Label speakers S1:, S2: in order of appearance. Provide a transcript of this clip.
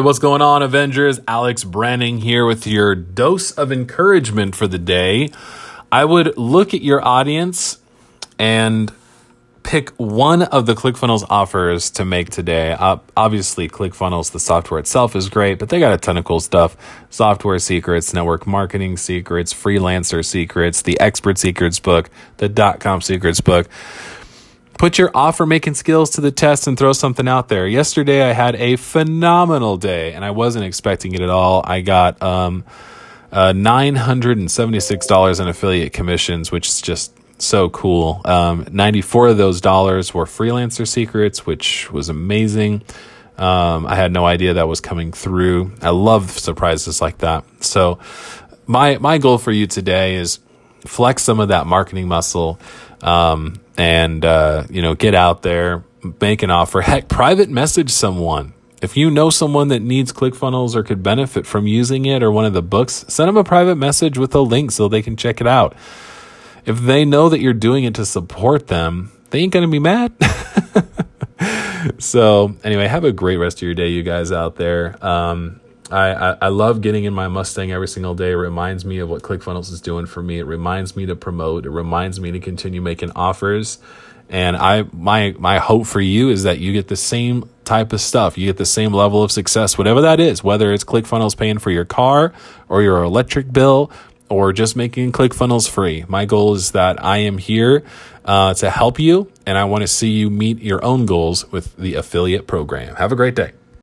S1: Hey, what's going on, Avengers? Alex Branning here with your dose of encouragement for the day. I would look at your audience and pick one of the ClickFunnels offers to make today. Uh, obviously, ClickFunnels, the software itself is great, but they got a ton of cool stuff software secrets, network marketing secrets, freelancer secrets, the expert secrets book, the dot com secrets book. Put your offer making skills to the test and throw something out there. Yesterday, I had a phenomenal day, and I wasn't expecting it at all. I got um, uh, $976 in affiliate commissions, which is just so cool. Um, 94 of those dollars were freelancer secrets, which was amazing. Um, I had no idea that was coming through. I love surprises like that. So, my my goal for you today is flex some of that marketing muscle, um, and uh, you know get out there, make an offer. Heck, private message someone. If you know someone that needs ClickFunnels or could benefit from using it or one of the books, send them a private message with a link so they can check it out if they know that you're doing it to support them, they ain't to be mad. so, anyway, have a great rest of your day, you guys out there. Um, I, I, love getting in my Mustang every single day. It reminds me of what ClickFunnels is doing for me. It reminds me to promote. It reminds me to continue making offers. And I my my hope for you is that you get the same type of stuff. You get the same level of success, whatever that is, whether it's ClickFunnels paying for your car or your electric bill or just making ClickFunnels free. My goal is that I am here uh, to help you, and I want to see you meet your own goals with the affiliate program. Have a great day.